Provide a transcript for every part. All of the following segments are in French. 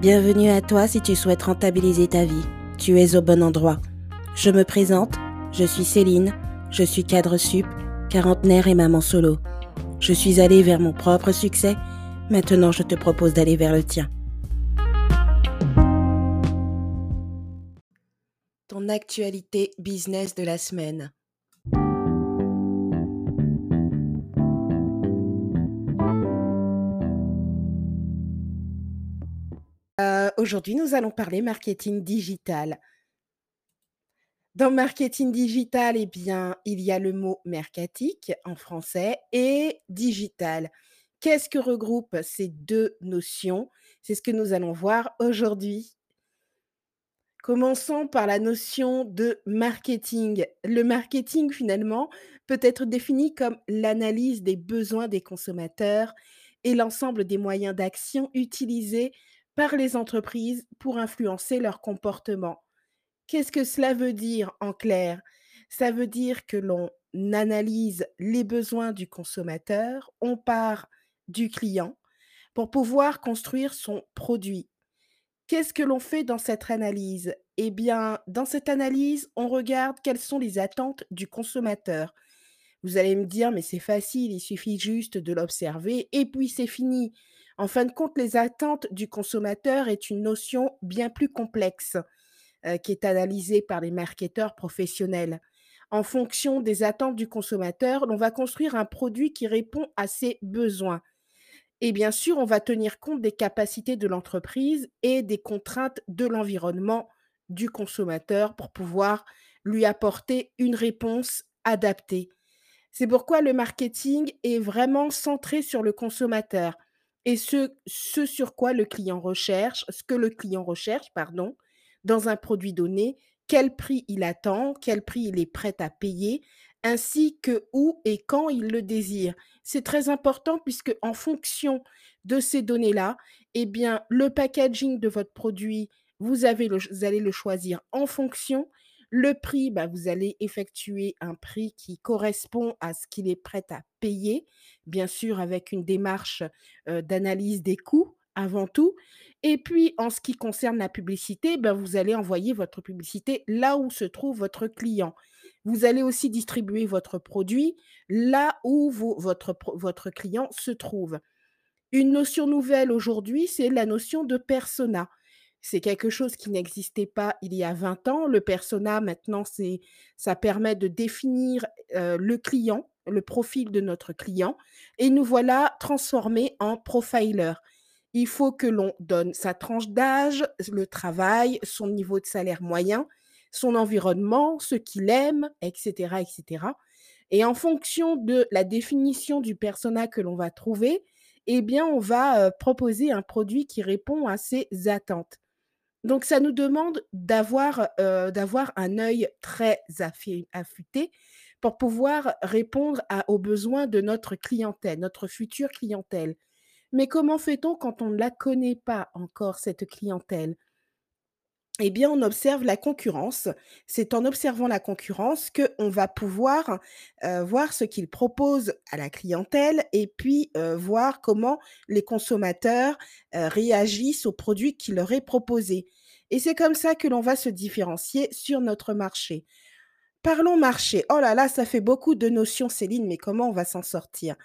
Bienvenue à toi si tu souhaites rentabiliser ta vie. Tu es au bon endroit. Je me présente, je suis Céline, je suis cadre sup, quarantenaire et maman solo. Je suis allée vers mon propre succès, maintenant je te propose d'aller vers le tien. Ton actualité business de la semaine. Aujourd'hui, nous allons parler marketing digital. Dans marketing digital, eh bien, il y a le mot mercatique en français et digital. Qu'est-ce que regroupent ces deux notions? C'est ce que nous allons voir aujourd'hui. Commençons par la notion de marketing. Le marketing, finalement, peut être défini comme l'analyse des besoins des consommateurs et l'ensemble des moyens d'action utilisés par les entreprises pour influencer leur comportement. Qu'est-ce que cela veut dire en clair? Ça veut dire que l'on analyse les besoins du consommateur, on part du client pour pouvoir construire son produit. Qu'est-ce que l'on fait dans cette analyse? Eh bien, dans cette analyse, on regarde quelles sont les attentes du consommateur. Vous allez me dire, mais c'est facile, il suffit juste de l'observer et puis c'est fini. En fin de compte, les attentes du consommateur est une notion bien plus complexe euh, qui est analysée par les marketeurs professionnels. En fonction des attentes du consommateur, on va construire un produit qui répond à ses besoins. Et bien sûr, on va tenir compte des capacités de l'entreprise et des contraintes de l'environnement du consommateur pour pouvoir lui apporter une réponse adaptée. C'est pourquoi le marketing est vraiment centré sur le consommateur et ce, sur quoi le client recherche, ce que le client recherche, pardon, dans un produit donné, quel prix il attend, quel prix il est prêt à payer, ainsi que où et quand il le désire. C'est très important puisque en fonction de ces données-là, eh bien, le packaging de votre produit, vous allez le choisir en fonction le prix, bah, vous allez effectuer un prix qui correspond à ce qu'il est prêt à payer, bien sûr avec une démarche d'analyse des coûts avant tout. Et puis, en ce qui concerne la publicité, ben, vous allez envoyer votre publicité là où se trouve votre client. Vous allez aussi distribuer votre produit là où votre, votre client se trouve. Une notion nouvelle aujourd'hui, c'est la notion de persona. C'est quelque chose qui n'existait pas il y a 20 ans. Le persona, maintenant, ça permet de définir le client, le profil de notre client, et nous voilà transformés en profiler. Il faut que l'on donne sa tranche d'âge, le travail, son niveau de salaire moyen, son environnement, ce qu'il aime, etc., etc. Et en fonction de la définition du persona que l'on va trouver, eh bien, on va proposer un produit qui répond à ses attentes. Donc ça nous demande d'avoir, un œil très affûté pour pouvoir répondre aux besoins de notre clientèle, notre future clientèle. Mais comment fait-on quand on ne la connaît pas encore, cette clientèle? Eh bien, on observe la concurrence. C'est en observant la concurrence qu'on va pouvoir, voir ce qu'ils proposent à la clientèle et puis, voir comment les consommateurs, réagissent aux produits qui leur est proposé. Et c'est comme ça que l'on va se différencier sur notre marché. Parlons marché. Oh là là, ça fait beaucoup de notions, Céline, mais comment on va s'en sortir?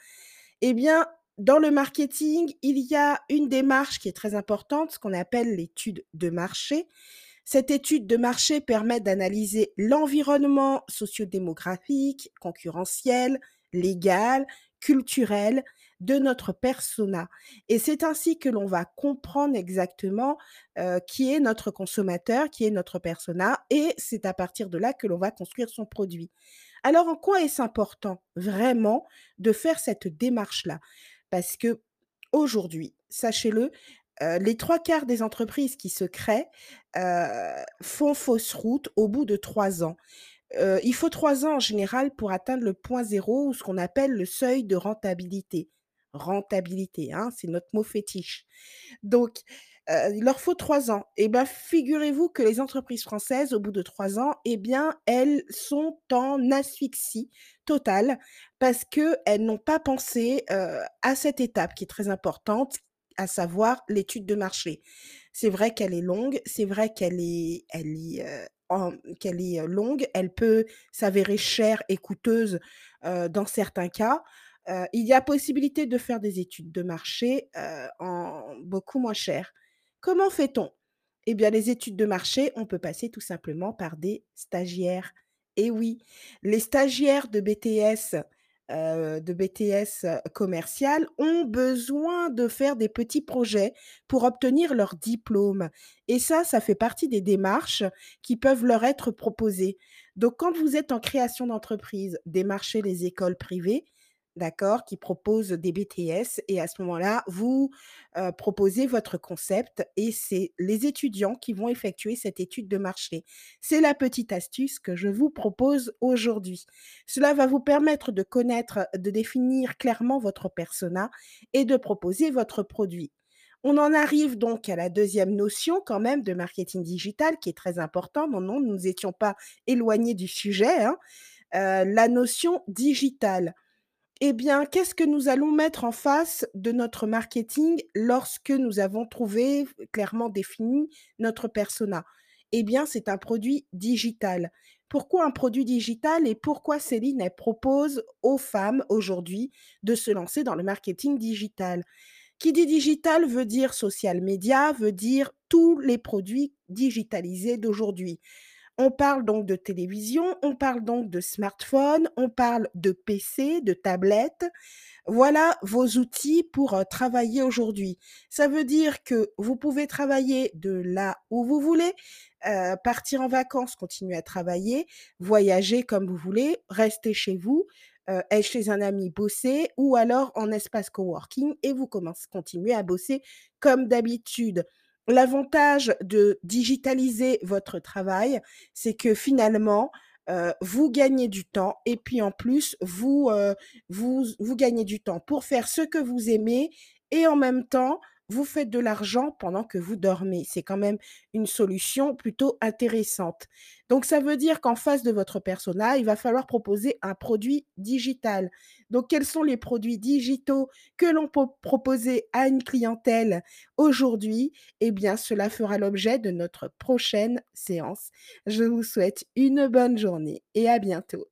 Eh bien, dans le marketing, il y a une démarche qui est très importante, ce qu'on appelle l'étude de marché. Cette étude de marché permet d'analyser l'environnement sociodémographique, concurrentiel, légal, culturel de notre persona. Et c'est ainsi que l'on va comprendre exactement qui est notre consommateur, qui est notre persona, et c'est à partir de là que l'on va construire son produit. Alors, en quoi est-ce important vraiment de faire cette démarche-là? Parce que aujourd'hui, sachez-le, les trois quarts des entreprises qui se créent font fausse route au bout de trois ans. il faut trois ans en général pour atteindre le point zéro ou ce qu'on appelle le seuil de rentabilité. Rentabilité, hein, c'est notre mot fétiche. Donc, il leur faut trois ans. Et bien, figurez-vous que les entreprises françaises, au bout de trois ans, eh bien, elles sont en asphyxie totale parce qu'elles n'ont pas pensé à cette étape qui est très importante, à savoir l'étude de marché. C'est vrai qu'elle est longue, c'est vrai qu'elle est heu, longue, elle peut s'avérer chère et coûteuse, dans certains cas. Il y a possibilité de faire des études de marché, beaucoup moins cher. Comment fait-on? Eh bien, les études de marché, on peut passer tout simplement par des stagiaires. Et oui, les stagiaires de BTS, heu, de BTS, commercial ont besoin de faire des petits projets pour obtenir leur diplôme et ça, ça fait partie des démarches qui peuvent leur être proposées. Donc quand vous êtes en création d'entreprise, démarchez les écoles privées, d'accord, qui proposent des BTS et à ce moment-là, vous, proposez votre concept et c'est les étudiants qui vont effectuer cette étude de marché. C'est la petite astuce que je vous propose aujourd'hui. Cela va vous permettre de connaître, de définir clairement votre persona et de proposer votre produit. On en arrive donc à la deuxième notion quand même de marketing digital qui est très important. Non, non, nous nous étions pas éloignés du sujet, hein. La notion digitale. Eh bien, qu'est-ce que nous allons mettre en face de notre marketing lorsque nous avons trouvé, clairement défini notre persona? Eh bien, c'est un produit digital. Pourquoi un produit digital et pourquoi Céline, propose aux femmes aujourd'hui de se lancer dans le marketing digital? Qui dit digital veut dire social media, veut dire tous les produits digitalisés d'aujourd'hui. On parle donc de télévision, on parle donc de smartphone, on parle de PC, de tablette. Voilà vos outils pour, heu, travailler aujourd'hui. Ça veut dire que vous pouvez travailler de là où vous voulez, heu, partir en vacances, continuer à travailler, voyager comme vous voulez, rester chez vous, heu, être chez un ami, bosser ou alors en espace coworking et vous commence continuez à bosser comme d'habitude. L'avantage de digitaliser votre travail, c'est que finalement, heu, vous gagnez du temps et puis en plus vous, heu, vous vous gagnez du temps pour faire ce que vous aimez et en même temps, vous faites de l'argent pendant que vous dormez. C'est quand même une solution plutôt intéressante. Donc ça veut dire qu'en face de votre persona, il va falloir proposer un produit digital. Donc quels sont les produits digitaux que l'on peut proposer à une clientèle aujourd'hui? Eh bien, cela fera l'objet de notre prochaine séance. Je vous souhaite une bonne journée et à bientôt.